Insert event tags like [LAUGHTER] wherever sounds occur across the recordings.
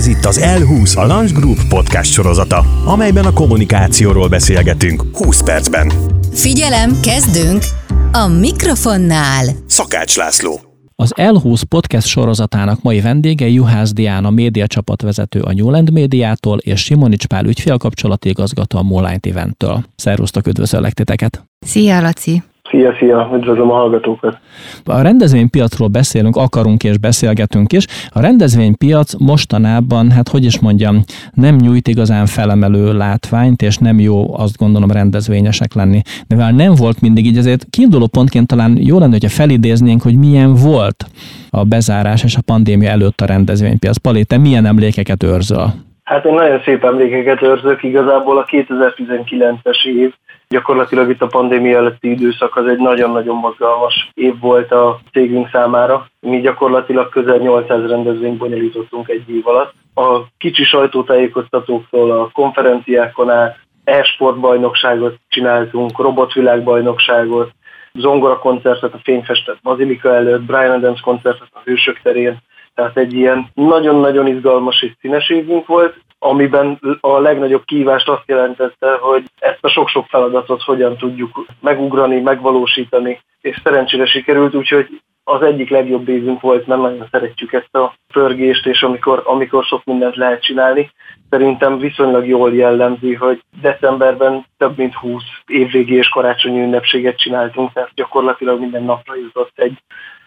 Ez itt az L20, a Lunch Group podcast sorozata, amelyben a kommunikációról beszélgetünk 20 percben. Figyelem, kezdünk! A mikrofonnál Szakács László. Az L20 podcast sorozatának mai vendége Juhász Diana média csapatvezető a Newland médiától és Simonics Pál ügyfélkapcsolati igazgató a Moonlight Eventtől. Szervusztok, üdvözöllek titeket! Szia, Laci! Szia, szia, üdvözlöm a hallgatókat. A rendezvénypiacról beszélünk, akarunk és beszélgetünk is. A rendezvénypiac mostanában, hát hogy is mondjam, nem nyújt igazán felemelő látványt, és nem jó azt gondolom rendezvényesek lenni. De mivel nem volt mindig így, ezért kiinduló pontként talán jó lenne, hogyha felidéznénk, hogy milyen volt a bezárás és a pandémia előtt a rendezvénypiac. Pali, te milyen emlékeket őrzöl? Hát én nagyon szép emlékeket őrzök, igazából a 2019-es év Gyakorlatilag itt a pandémia előtti időszak az egy nagyon-nagyon mozgalmas év volt a cégünk számára. Mi gyakorlatilag közel 800 rendezvényt bonyolítottunk egy év alatt. A kicsi sajtótájékoztatóktól a konferenciákon át e-sportbajnokságot csináltunk, robotvilágbajnokságot, zongora koncertet a Fényfestet Bazilika előtt, Brian Adams koncertet a Hősök terén, tehát egy ilyen nagyon-nagyon izgalmas és színes évünk volt, amiben a legnagyobb kívást azt jelentette, hogy ezt a sok-sok feladatot hogyan tudjuk megugrani, megvalósítani, és szerencsére sikerült, úgyhogy az egyik legjobb évünk volt, mert nagyon szeretjük ezt a pörgést, és amikor, amikor sok mindent lehet csinálni. Szerintem viszonylag jól jellemzi, hogy decemberben több mint 20 évvégi és karácsonyi ünnepséget csináltunk, tehát gyakorlatilag minden napra jutott egy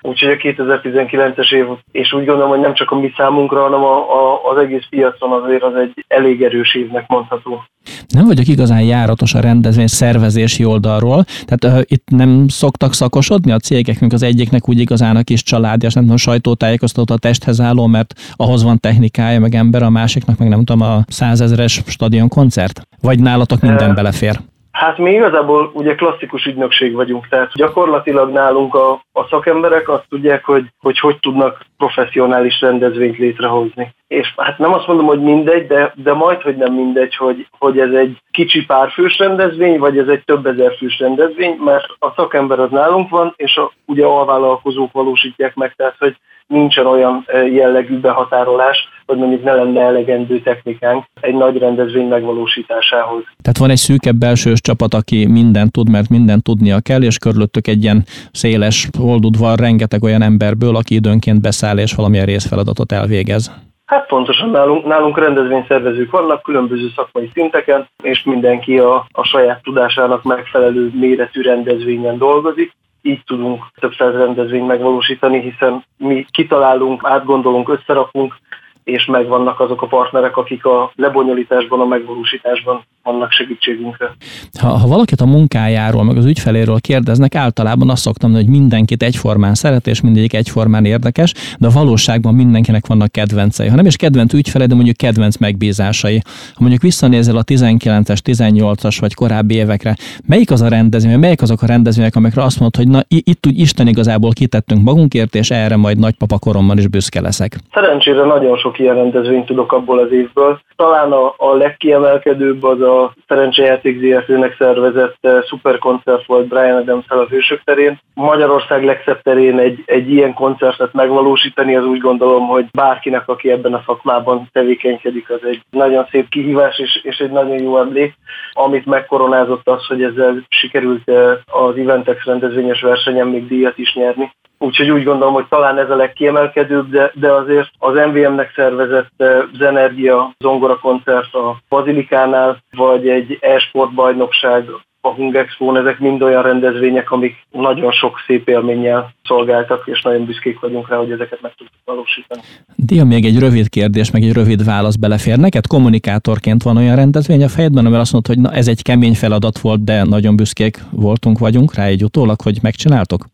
Úgyhogy a 2019-es év, és úgy gondolom, hogy nem csak a mi számunkra, hanem a, a, az egész piacon azért az egy elég erős évnek mondható. Nem vagyok igazán járatos a rendezvény szervezési oldalról, tehát uh, itt nem szoktak szakosodni a cégeknek, az egyiknek úgy igazán a kis családja, nem tudom, sajtótájékoztató a testhez álló, mert ahhoz van technikája, meg ember, a másiknak meg nem tudom, a százezeres stadion koncert? Vagy nálatok minden belefér? Hát mi igazából ugye klasszikus ügynökség vagyunk, tehát gyakorlatilag nálunk a, a szakemberek azt tudják, hogy, hogy hogy tudnak professzionális rendezvényt létrehozni. És hát nem azt mondom, hogy mindegy, de, de majd, hogy nem mindegy, hogy, hogy ez egy kicsi párfős rendezvény, vagy ez egy több ezer fős rendezvény, mert a szakember az nálunk van, és a, ugye alvállalkozók valósítják meg, tehát hogy nincsen olyan jellegű behatárolás, hogy mondjuk ne lenne elegendő technikánk egy nagy rendezvény megvalósításához. Tehát van egy szűkebb belsős csapat, aki mindent tud, mert mindent tudnia kell, és körülöttük egy ilyen széles holdudvar rengeteg olyan emberből, aki időnként beszáll és valamilyen részfeladatot elvégez. Hát pontosan nálunk, nálunk rendezvényszervezők vannak különböző szakmai szinteken, és mindenki a, a saját tudásának megfelelő méretű rendezvényen dolgozik. Így tudunk több száz rendezvényt megvalósítani, hiszen mi kitalálunk, átgondolunk, összerakunk, és megvannak azok a partnerek, akik a lebonyolításban, a megvalósításban vannak segítségünkre. Ha, ha valakit a munkájáról, meg az ügyfeléről kérdeznek, általában azt szoktam, hogy mindenkit egyformán szeret, és mindegyik egyformán érdekes, de a valóságban mindenkinek vannak kedvencei. Ha nem is kedvenc ügyfele, de mondjuk kedvenc megbízásai. Ha mondjuk visszanézel a 19-es, 18-as vagy korábbi évekre, melyik az a rendezvény, melyik azok a rendezvények, amikre azt mondod, hogy na itt úgy Isten igazából kitettünk magunkért, és erre majd nagypapa koromban is büszke leszek. Szerencsére nagyon sok ilyen rendezvényt tudok abból az évből. Talán a, a legkiemelkedőbb az a a Szerencsejáték ZRT-nek szervezett eh, szuperkoncert volt Brian adams a Hősök terén. Magyarország legszebb terén egy, egy ilyen koncertet megvalósítani, az úgy gondolom, hogy bárkinek, aki ebben a szakmában tevékenykedik, az egy nagyon szép kihívás és, és egy nagyon jó emlék. Amit megkoronázott az, hogy ezzel sikerült eh, az Eventex rendezvényes versenyen még díjat is nyerni. Úgyhogy úgy gondolom, hogy talán ez a legkiemelkedőbb, de, de azért az MVM-nek szervezett eh, Zenergia zongora koncert a Bazilikánál, vagy egy e-sport bajnokság a Hungexpo, ezek mind olyan rendezvények, amik nagyon sok szép élménnyel szolgáltak, és nagyon büszkék vagyunk rá, hogy ezeket meg tudjuk valósítani. Dia, még egy rövid kérdés, meg egy rövid válasz belefér. Neked kommunikátorként van olyan rendezvény a fejedben, amivel azt mondod, hogy na, ez egy kemény feladat volt, de nagyon büszkék voltunk, vagyunk rá egy utólag, hogy megcsináltok?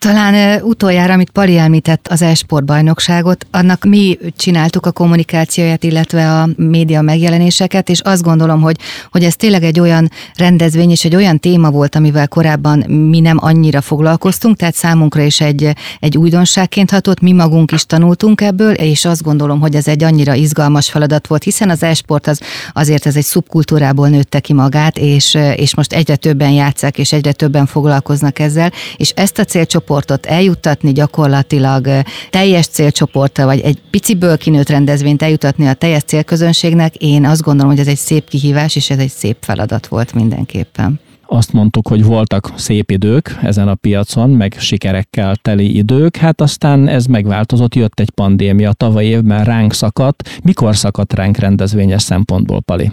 Talán utoljára, amit Pali említett, az e-sport bajnokságot, annak mi csináltuk a kommunikációját, illetve a média megjelenéseket, és azt gondolom, hogy, hogy ez tényleg egy olyan rendezvény és egy olyan téma volt, amivel korábban mi nem annyira foglalkoztunk, tehát számunkra is egy, egy újdonságként hatott, mi magunk is tanultunk ebből, és azt gondolom, hogy ez egy annyira izgalmas feladat volt, hiszen az e-sport az, azért ez egy szubkultúrából nőtte ki magát, és, és most egyre többen játszák, és egyre többen foglalkoznak ezzel, és ezt a célcsoportot eljuttatni gyakorlatilag teljes célcsoportra, vagy egy piciből kinőtt rendezvényt eljutatni a teljes célközönségnek, én azt gondolom, hogy ez egy szép kihívás, és ez egy szép feladat volt mindenképpen azt mondtuk, hogy voltak szép idők ezen a piacon, meg sikerekkel teli idők, hát aztán ez megváltozott, jött egy pandémia, tavaly évben ránk szakadt. Mikor szakadt ránk rendezvényes szempontból, Pali?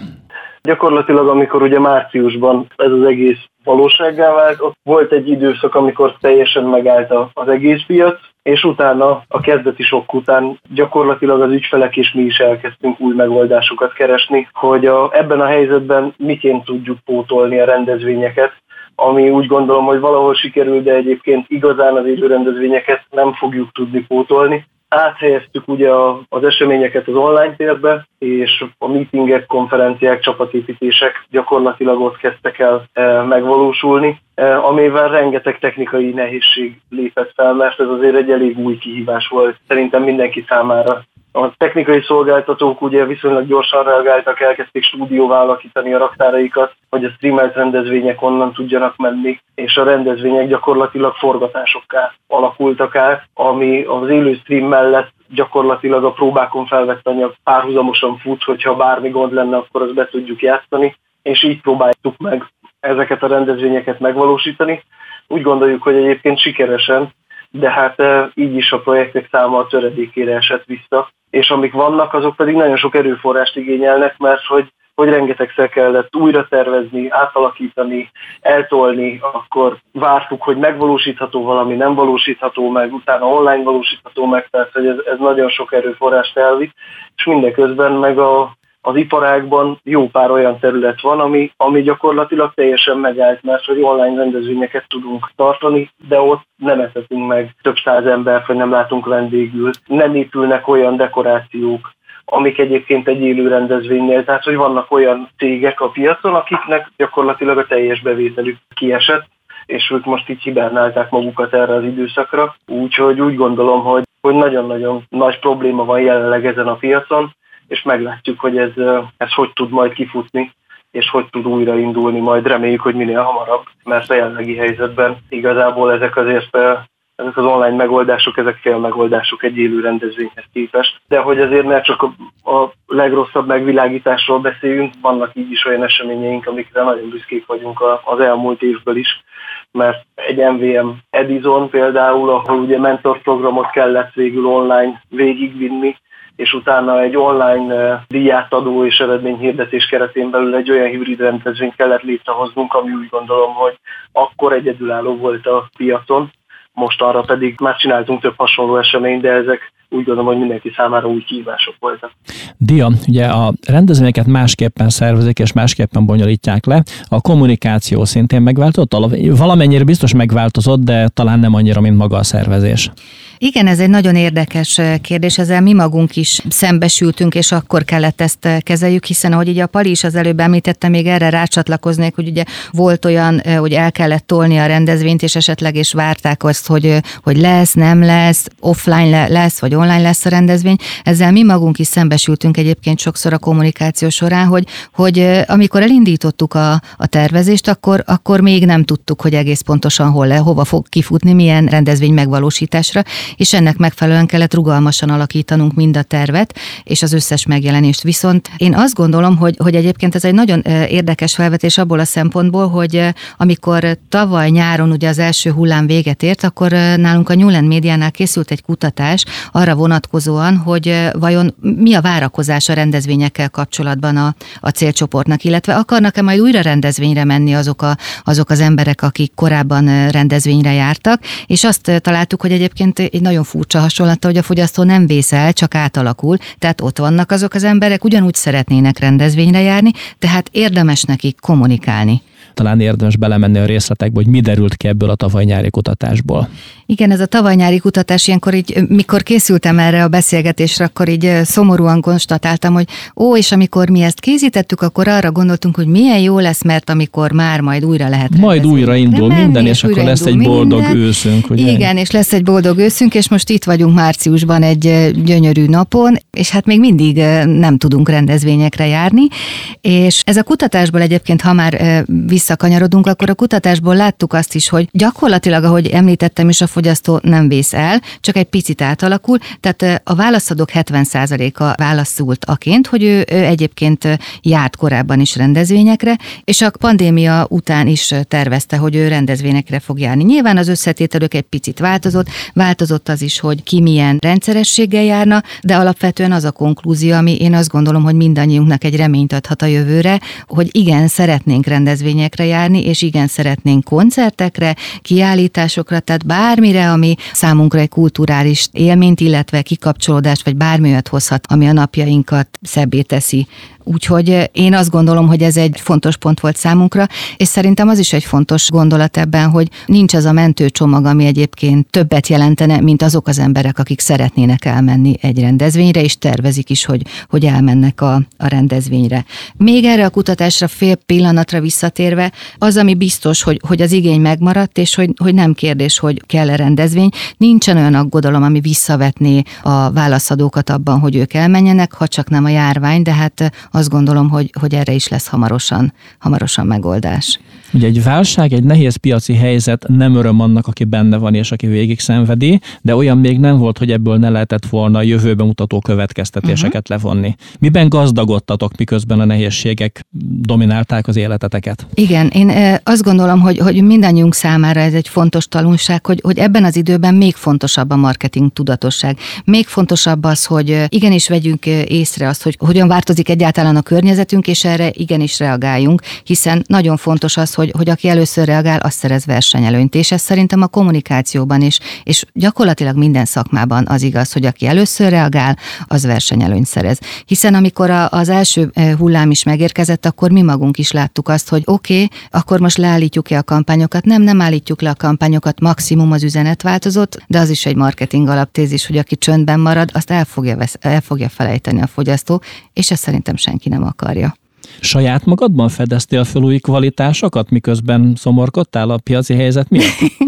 Gyakorlatilag, amikor ugye márciusban ez az egész valósággá vált, ott volt egy időszak, amikor teljesen megállt az egész piac, és utána a kezdeti sok után gyakorlatilag az ügyfelek és mi is elkezdtünk új megoldásokat keresni, hogy a, ebben a helyzetben miként tudjuk pótolni a rendezvényeket, ami úgy gondolom, hogy valahol sikerül, de egyébként igazán az élő rendezvényeket nem fogjuk tudni pótolni áthelyeztük ugye az eseményeket az online térbe, és a meetingek, konferenciák, csapatépítések gyakorlatilag ott kezdtek el e, megvalósulni, e, amivel rengeteg technikai nehézség lépett fel, mert ez azért egy elég új kihívás volt szerintem mindenki számára. A technikai szolgáltatók ugye viszonylag gyorsan reagáltak, elkezdték stúdióvá alakítani a raktáraikat, hogy a streamelt rendezvények onnan tudjanak menni, és a rendezvények gyakorlatilag forgatásokká alakultak át, ami az élő stream mellett gyakorlatilag a próbákon felvett anyag párhuzamosan fut, hogyha bármi gond lenne, akkor azt be tudjuk játszani, és így próbáltuk meg ezeket a rendezvényeket megvalósítani. Úgy gondoljuk, hogy egyébként sikeresen, de hát eh, így is a projektek száma a töredékére esett vissza, és amik vannak, azok pedig nagyon sok erőforrást igényelnek, mert hogy hogy rengetegszer kellett újra tervezni, átalakítani, eltolni, akkor vártuk, hogy megvalósítható valami, nem valósítható meg, utána online valósítható meg, tehát hogy ez, ez nagyon sok erőforrást elvitt, és mindeközben meg a, az iparágban jó pár olyan terület van, ami, ami gyakorlatilag teljesen megállt, mert hogy online rendezvényeket tudunk tartani, de ott nem etetünk meg több száz embert, vagy nem látunk vendégül, nem épülnek olyan dekorációk, amik egyébként egy élő rendezvénynél, tehát hogy vannak olyan cégek a piacon, akiknek gyakorlatilag a teljes bevételük kiesett, és ők most így hibernálták magukat erre az időszakra. Úgyhogy úgy gondolom, hogy, hogy nagyon-nagyon nagy probléma van jelenleg ezen a piacon, és meglátjuk, hogy ez, ez hogy tud majd kifutni, és hogy tud újraindulni, majd reméljük, hogy minél hamarabb, mert a jelenlegi helyzetben igazából ezek azért ezek az online megoldások, ezek fél megoldások egy élő rendezvényhez képest. De hogy azért ne csak a, a legrosszabb megvilágításról beszéljünk, vannak így is olyan eseményeink, amikre nagyon büszkék vagyunk az elmúlt évből is, mert egy MVM Edison például, ahol ugye mentorprogramot kellett végül online végigvinni, és utána egy online díjátadó és eredményhirdetés keretén belül egy olyan hibrid rendezvényt kellett létrehoznunk, ami úgy gondolom, hogy akkor egyedülálló volt a piacon, most arra pedig már csináltunk több hasonló eseményt, de ezek úgy gondolom, hogy mindenki számára új kihívások voltak. Dia, ugye a rendezvényeket másképpen szervezik és másképpen bonyolítják le. A kommunikáció szintén megváltozott? Valamennyire biztos megváltozott, de talán nem annyira, mint maga a szervezés. Igen, ez egy nagyon érdekes kérdés, ezzel mi magunk is szembesültünk, és akkor kellett ezt kezeljük, hiszen ahogy ugye a Pali is az előbb említette, még erre rácsatlakoznék, hogy ugye volt olyan, hogy el kellett tolni a rendezvényt, és esetleg is várták azt, hogy, hogy lesz, nem lesz, offline lesz, vagy online lesz a rendezvény. Ezzel mi magunk is szembesültünk egyébként sokszor a kommunikáció során, hogy, hogy amikor elindítottuk a, a tervezést, akkor, akkor még nem tudtuk, hogy egész pontosan hol le, hova fog kifutni, milyen rendezvény megvalósításra, és ennek megfelelően kellett rugalmasan alakítanunk mind a tervet, és az összes megjelenést. Viszont én azt gondolom, hogy, hogy egyébként ez egy nagyon érdekes felvetés abból a szempontból, hogy amikor tavaly nyáron ugye az első hullám véget ért, akkor nálunk a Newland médiánál készült egy kutatás arra vonatkozóan, hogy vajon mi a várakozás a rendezvényekkel kapcsolatban a, a célcsoportnak, illetve akarnak-e majd újra rendezvényre menni azok, a, azok az emberek, akik korábban rendezvényre jártak, és azt találtuk, hogy egyébként egy nagyon furcsa hasonlata, hogy a fogyasztó nem vész el, csak átalakul, tehát ott vannak azok az emberek, ugyanúgy szeretnének rendezvényre járni, tehát érdemes nekik kommunikálni talán érdemes belemenni a részletekbe, hogy mi derült ki ebből a tavaly nyári kutatásból. Igen, ez a tavaly nyári kutatás, ilyenkor így, mikor készültem erre a beszélgetésre, akkor így szomorúan konstatáltam, hogy ó, és amikor mi ezt készítettük, akkor arra gondoltunk, hogy milyen jó lesz, mert amikor már majd újra lehet Majd újra indul menni, minden, és, és akkor lesz egy boldog minden. őszünk. Ugye? Igen, és lesz egy boldog őszünk, és most itt vagyunk márciusban egy gyönyörű napon, és hát még mindig nem tudunk rendezvényekre járni, és ez a kutatásból egyébként, ha már vissza visszakanyarodunk, akkor a kutatásból láttuk azt is, hogy gyakorlatilag, ahogy említettem is, a fogyasztó nem vész el, csak egy picit átalakul, tehát a válaszadók 70%-a válaszult aként, hogy ő, ő egyébként járt korábban is rendezvényekre, és a pandémia után is tervezte, hogy ő rendezvényekre fog járni. Nyilván az összetételük egy picit változott, változott az is, hogy ki milyen rendszerességgel járna, de alapvetően az a konklúzió, ami én azt gondolom, hogy mindannyiunknak egy reményt adhat a jövőre, hogy igen, szeretnénk rendezvényekre járni, és igen, szeretnénk koncertekre, kiállításokra, tehát bármire, ami számunkra egy kulturális élményt, illetve kikapcsolódást, vagy bármi hozhat, ami a napjainkat szebbé teszi. Úgyhogy eh, én azt gondolom, hogy ez egy fontos pont volt számunkra, és szerintem az is egy fontos gondolat ebben, hogy nincs az a mentőcsomag, ami egyébként többet jelentene, mint azok az emberek, akik szeretnének elmenni egy rendezvényre, és tervezik is, hogy, hogy elmennek a, a rendezvényre. Még erre a kutatásra fél pillanatra visszatérve, az, ami biztos, hogy, hogy az igény megmaradt, és hogy, hogy nem kérdés, hogy kell-e rendezvény, nincsen olyan aggodalom, ami visszavetné a válaszadókat abban, hogy ők elmenjenek, ha csak nem a járvány, de hát azt gondolom, hogy, hogy erre is lesz hamarosan, hamarosan megoldás. Ugye egy válság, egy nehéz piaci helyzet nem öröm annak, aki benne van és aki végig szenvedi, de olyan még nem volt, hogy ebből ne lehetett volna a jövőbe mutató következtetéseket uh-huh. levonni. Miben gazdagodtatok, miközben a nehézségek dominálták az életeteket? Igen, én azt gondolom, hogy, hogy mindannyiunk számára ez egy fontos tanulság, hogy, hogy ebben az időben még fontosabb a marketing tudatosság. Még fontosabb az, hogy igenis vegyünk észre azt, hogy hogyan változik egyáltalán a környezetünk, és erre igenis reagáljunk, hiszen nagyon fontos az, hogy, hogy aki először reagál, az szerez versenyelőnyt. És ez szerintem a kommunikációban is, és gyakorlatilag minden szakmában az igaz, hogy aki először reagál, az versenyelőnyt szerez. Hiszen amikor a, az első eh, hullám is megérkezett, akkor mi magunk is láttuk azt, hogy oké, okay, akkor most leállítjuk-e a kampányokat. Nem, nem állítjuk le a kampányokat, maximum az üzenet változott, de az is egy marketing alaptézis, hogy aki csöndben marad, azt el fogja, vesz, el fogja felejteni a fogyasztó, és ezt szerintem senki nem akarja. Saját magadban fedeztél fel új kvalitásokat, miközben szomorkodtál a piaci helyzet miatt? [LAUGHS]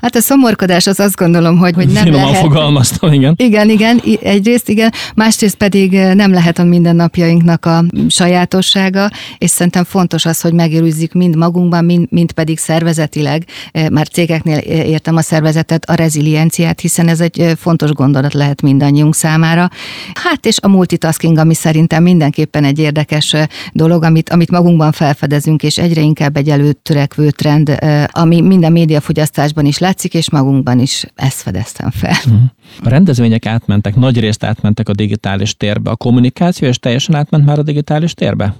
Hát a szomorkodás az azt gondolom, hogy, hogy nem Finoman lehet. fogalmaztam, igen. Igen, igen, egyrészt igen, másrészt pedig eh, nem lehet a mindennapjainknak a sajátossága, és szerintem fontos az, hogy megőrizzük mind magunkban, mind, mind pedig szervezetileg, eh, már cégeknél eh, értem a szervezetet, a rezilienciát, hiszen ez egy fontos gondolat lehet mindannyiunk számára. Hát és a multitasking, ami szerintem mindenképpen egy érdekes dolog, amit, amit magunkban felfedezünk, és egyre inkább egy előtörekvő trend, ami minden médiafogyasztásban is látszik, és magunkban is ezt fedeztem fel. Mhm. A rendezvények átmentek, nagy részt átmentek a digitális térbe. A kommunikáció és teljesen átment már a digitális térbe?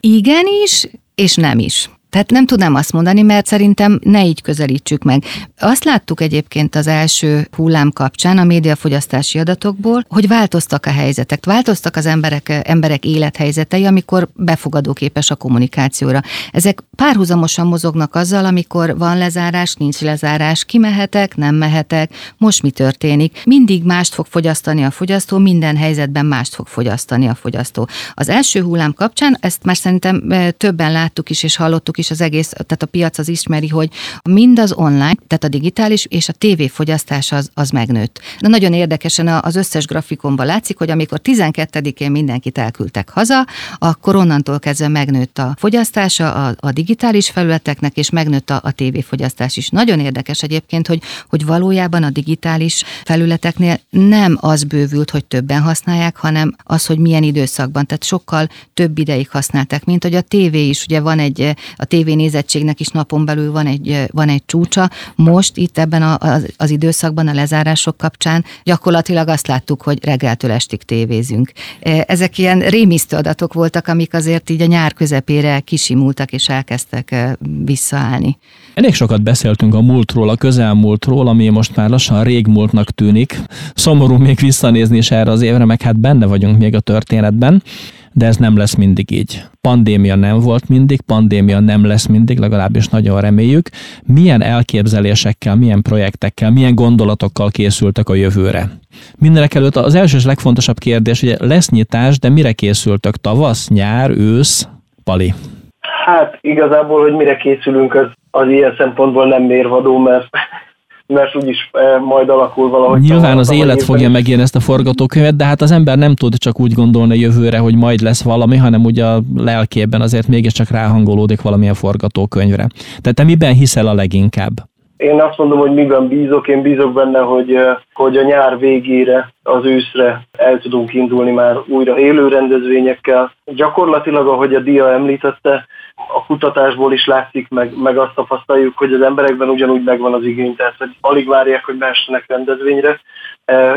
Igen is, és nem is. Tehát nem tudnám azt mondani, mert szerintem ne így közelítsük meg. Azt láttuk egyébként az első hullám kapcsán a médiafogyasztási adatokból, hogy változtak a helyzetek, változtak az emberek, emberek élethelyzetei, amikor befogadóképes a kommunikációra. Ezek párhuzamosan mozognak azzal, amikor van lezárás, nincs lezárás, kimehetek, nem mehetek, most mi történik. Mindig mást fog fogyasztani a fogyasztó, minden helyzetben mást fog fogyasztani a fogyasztó. Az első hullám kapcsán ezt már szerintem eh, többen láttuk is és hallottuk is, is az egész, tehát a piac az ismeri, hogy mind az online, tehát a digitális és a tévéfogyasztás az, az megnőtt. De nagyon érdekesen az összes grafikonban látszik, hogy amikor 12-én mindenkit elküldtek haza, akkor onnantól kezdve megnőtt a fogyasztása a, a digitális felületeknek, és megnőtt a, a tévéfogyasztás is. Nagyon érdekes egyébként, hogy, hogy valójában a digitális felületeknél nem az bővült, hogy többen használják, hanem az, hogy milyen időszakban. Tehát sokkal több ideig használták, mint hogy a tévé is, ugye van egy, a tévénézettségnek is napon belül van egy, van egy csúcsa. Most itt ebben a, az, az időszakban, a lezárások kapcsán gyakorlatilag azt láttuk, hogy reggeltől estig tévézünk. Ezek ilyen rémisztő adatok voltak, amik azért így a nyár közepére kisimultak és elkezdtek visszaállni. Elég sokat beszéltünk a múltról, a közelmúltról, ami most már lassan régmúltnak tűnik. Szomorú még visszanézni is erre az évre, meg hát benne vagyunk még a történetben de ez nem lesz mindig így. Pandémia nem volt mindig, pandémia nem lesz mindig, legalábbis nagyon reméljük. Milyen elképzelésekkel, milyen projektekkel, milyen gondolatokkal készültek a jövőre? Mindenek előtt az első és legfontosabb kérdés, hogy lesz nyitás, de mire készültök? Tavasz, nyár, ősz? Pali. Hát igazából, hogy mire készülünk, az, az ilyen szempontból nem mérvadó, mert mert úgyis e, majd alakul valahogy. Nyilván az élet fogja megírni ezt a forgatókönyvet, de hát az ember nem tud csak úgy gondolni jövőre, hogy majd lesz valami, hanem ugye a lelkében azért mégiscsak ráhangolódik valamilyen forgatókönyvre. Tehát te miben hiszel a leginkább? Én azt mondom, hogy miben bízok. Én bízok benne, hogy, hogy a nyár végére, az őszre el tudunk indulni már újra élő rendezvényekkel. Gyakorlatilag, ahogy a Dia említette, a kutatásból is látszik, meg, meg azt tapasztaljuk, hogy az emberekben ugyanúgy megvan az igény, tehát hogy alig várják, hogy mehessenek rendezvényre.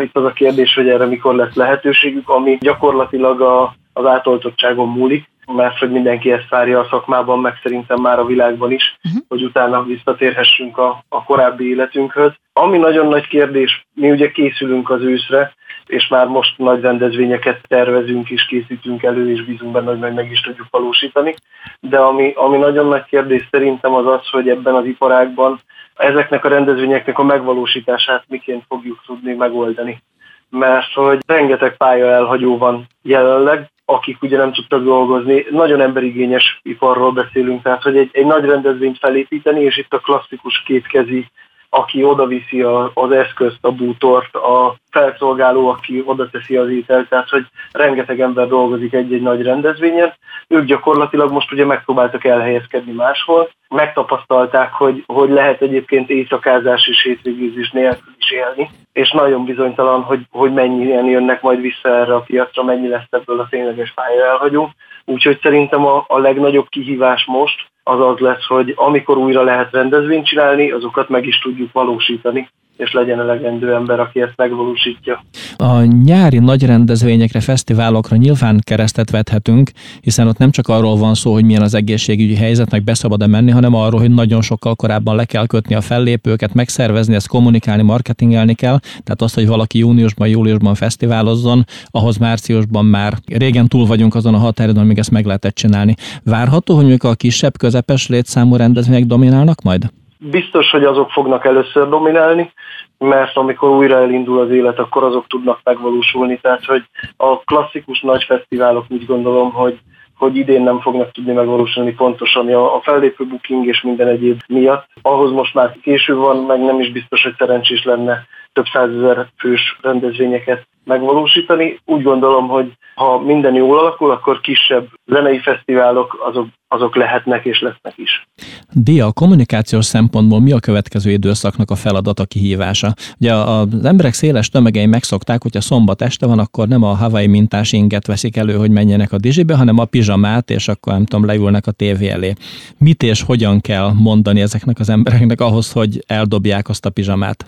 Itt az a kérdés, hogy erre mikor lesz lehetőségük, ami gyakorlatilag a, az átoltottságon múlik mert hogy mindenki ezt várja a szakmában, meg szerintem már a világban is, uh-huh. hogy utána visszatérhessünk a, a korábbi életünkhöz. Ami nagyon nagy kérdés, mi ugye készülünk az őszre, és már most nagy rendezvényeket tervezünk és készítünk elő, és bízunk benne, hogy majd meg is tudjuk valósítani. De ami, ami nagyon nagy kérdés szerintem az az, hogy ebben az iparágban ezeknek a rendezvényeknek a megvalósítását miként fogjuk tudni megoldani. Mert hogy rengeteg pálya elhagyó van jelenleg, akik ugye nem tudtak dolgozni. Nagyon emberigényes iparról beszélünk, tehát hogy egy, egy nagy rendezvényt felépíteni, és itt a klasszikus kétkezi aki odaviszi a, az eszközt, a bútort, a felszolgáló, aki oda teszi az ételt, tehát hogy rengeteg ember dolgozik egy-egy nagy rendezvényen. Ők gyakorlatilag most ugye megpróbáltak elhelyezkedni máshol, megtapasztalták, hogy, hogy lehet egyébként éjszakázás és hétvégézés nélkül élni, és nagyon bizonytalan, hogy, hogy mennyien jönnek majd vissza erre a piacra, mennyi lesz ebből a tényleges pálya elhagyó. Úgyhogy szerintem a, a legnagyobb kihívás most az az lesz, hogy amikor újra lehet rendezvényt csinálni, azokat meg is tudjuk valósítani és legyen elegendő ember, aki ezt megvalósítja. A nyári nagy rendezvényekre, fesztiválokra nyilván keresztet vethetünk, hiszen ott nem csak arról van szó, hogy milyen az egészségügyi helyzet, meg beszabad-e menni, hanem arról, hogy nagyon sokkal korábban le kell kötni a fellépőket, megszervezni, ezt kommunikálni, marketingelni kell. Tehát azt, hogy valaki júniusban, júliusban fesztiválozzon, ahhoz márciusban már régen túl vagyunk azon a határidőn, amíg ezt meg lehetett csinálni. Várható, hogy a kisebb, közepes létszámú rendezvények dominálnak majd? Biztos, hogy azok fognak először dominálni, mert amikor újra elindul az élet, akkor azok tudnak megvalósulni. Tehát, hogy a klasszikus nagy fesztiválok úgy gondolom, hogy hogy idén nem fognak tudni megvalósulni pontosan a, a fellépő booking és minden egyéb miatt. Ahhoz most már késő van, meg nem is biztos, hogy szerencsés lenne több százezer fős rendezvényeket megvalósítani. Úgy gondolom, hogy ha minden jól alakul, akkor kisebb zenei fesztiválok azok, azok lehetnek és lesznek is. Dia, a kommunikációs szempontból mi a következő időszaknak a feladata, kihívása? Ugye az emberek széles tömegei megszokták, hogyha szombat este van, akkor nem a Hawaii mintás inget veszik elő, hogy menjenek a dizsibe, hanem a pizsamát, és akkor nem tudom, leülnek a tévé elé. Mit és hogyan kell mondani ezeknek az embereknek ahhoz, hogy eldobják azt a pizsamát?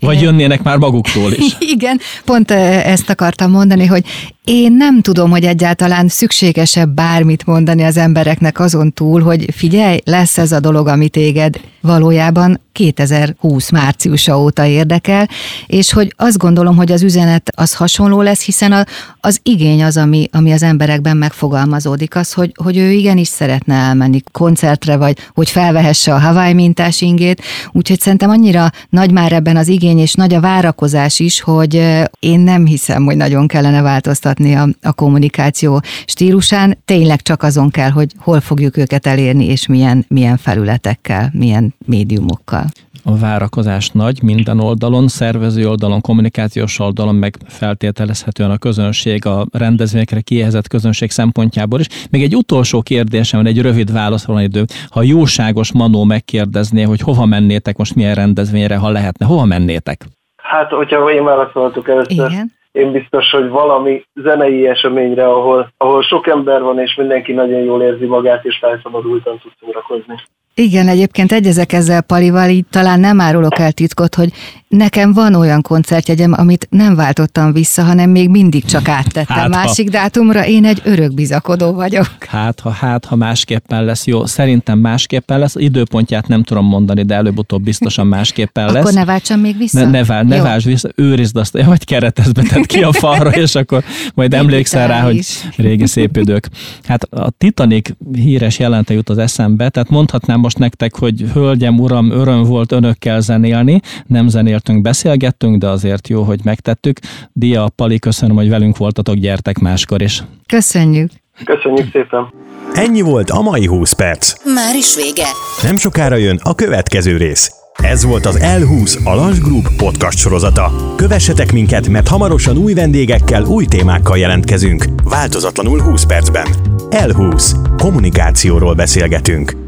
Vagy jönnének már maguktól is? [LAUGHS] Igen, pont ezt akartam mondani, hogy én nem tudom, hogy egyáltalán szükségesebb bármit mondani az embereknek azon túl, hogy figyelj, lesz ez a dolog, ami téged valójában 2020 márciusa óta érdekel, és hogy azt gondolom, hogy az üzenet az hasonló lesz, hiszen a, az igény az, ami, ami az emberekben megfogalmazódik, az, hogy, hogy ő igenis szeretne elmenni koncertre, vagy hogy felvehesse a Hawaii mintás ingét, úgyhogy szerintem annyira nagy már ebben az igény, és nagy a várakozás is, hogy én nem hiszem, hogy nagyon kellene változtatni a, a kommunikáció stílusán, tényleg csak azon kell, hogy hol fogjuk őket elérni, és milyen, milyen felületekkel, milyen médiumokkal. A várakozás nagy minden oldalon, szervező oldalon, kommunikációs oldalon, meg feltételezhetően a közönség, a rendezvényekre kiehezett közönség szempontjából is. Még egy utolsó kérdésem van, egy rövid válasz van idő. Ha jóságos Manó megkérdezné, hogy hova mennétek most milyen rendezvényre, ha lehetne, hova mennétek? Hát, hogyha én válaszolhatok először. Igen én biztos, hogy valami zenei eseményre, ahol, ahol sok ember van, és mindenki nagyon jól érzi magát, és felszabadultan tud szórakozni. Igen, egyébként egyezek ezzel Palival, így talán nem árulok el titkot, hogy nekem van olyan koncertjegyem, amit nem váltottam vissza, hanem még mindig csak áttettem hát, másik ha... dátumra. Én egy örök bizakodó vagyok. Hát ha, hát, ha másképpen lesz, jó, szerintem másképpen lesz. Időpontját nem tudom mondani, de előbb-utóbb biztosan másképpen [LAUGHS] lesz. Akkor ne váltsam még vissza? Ne, ne, vál, ne válts vissza, őrizd azt, vagy keretezbe tedd ki a [LAUGHS] falra, és akkor majd emlékszel rá, hogy régi szép idők. Hát a Titanic híres jelente jut az eszembe, tehát mondhatnám most nektek, hogy hölgyem, uram, öröm volt önökkel zenélni, nem zenéltünk, beszélgettünk, de azért jó, hogy megtettük. Dia, Pali, köszönöm, hogy velünk voltatok, gyertek máskor is. Köszönjük. Köszönjük szépen. Ennyi volt a mai 20 perc. Már is vége. Nem sokára jön a következő rész. Ez volt az L20 a Lunch Group podcast sorozata. Kövessetek minket, mert hamarosan új vendégekkel, új témákkal jelentkezünk. Változatlanul 20 percben. L20. Kommunikációról beszélgetünk.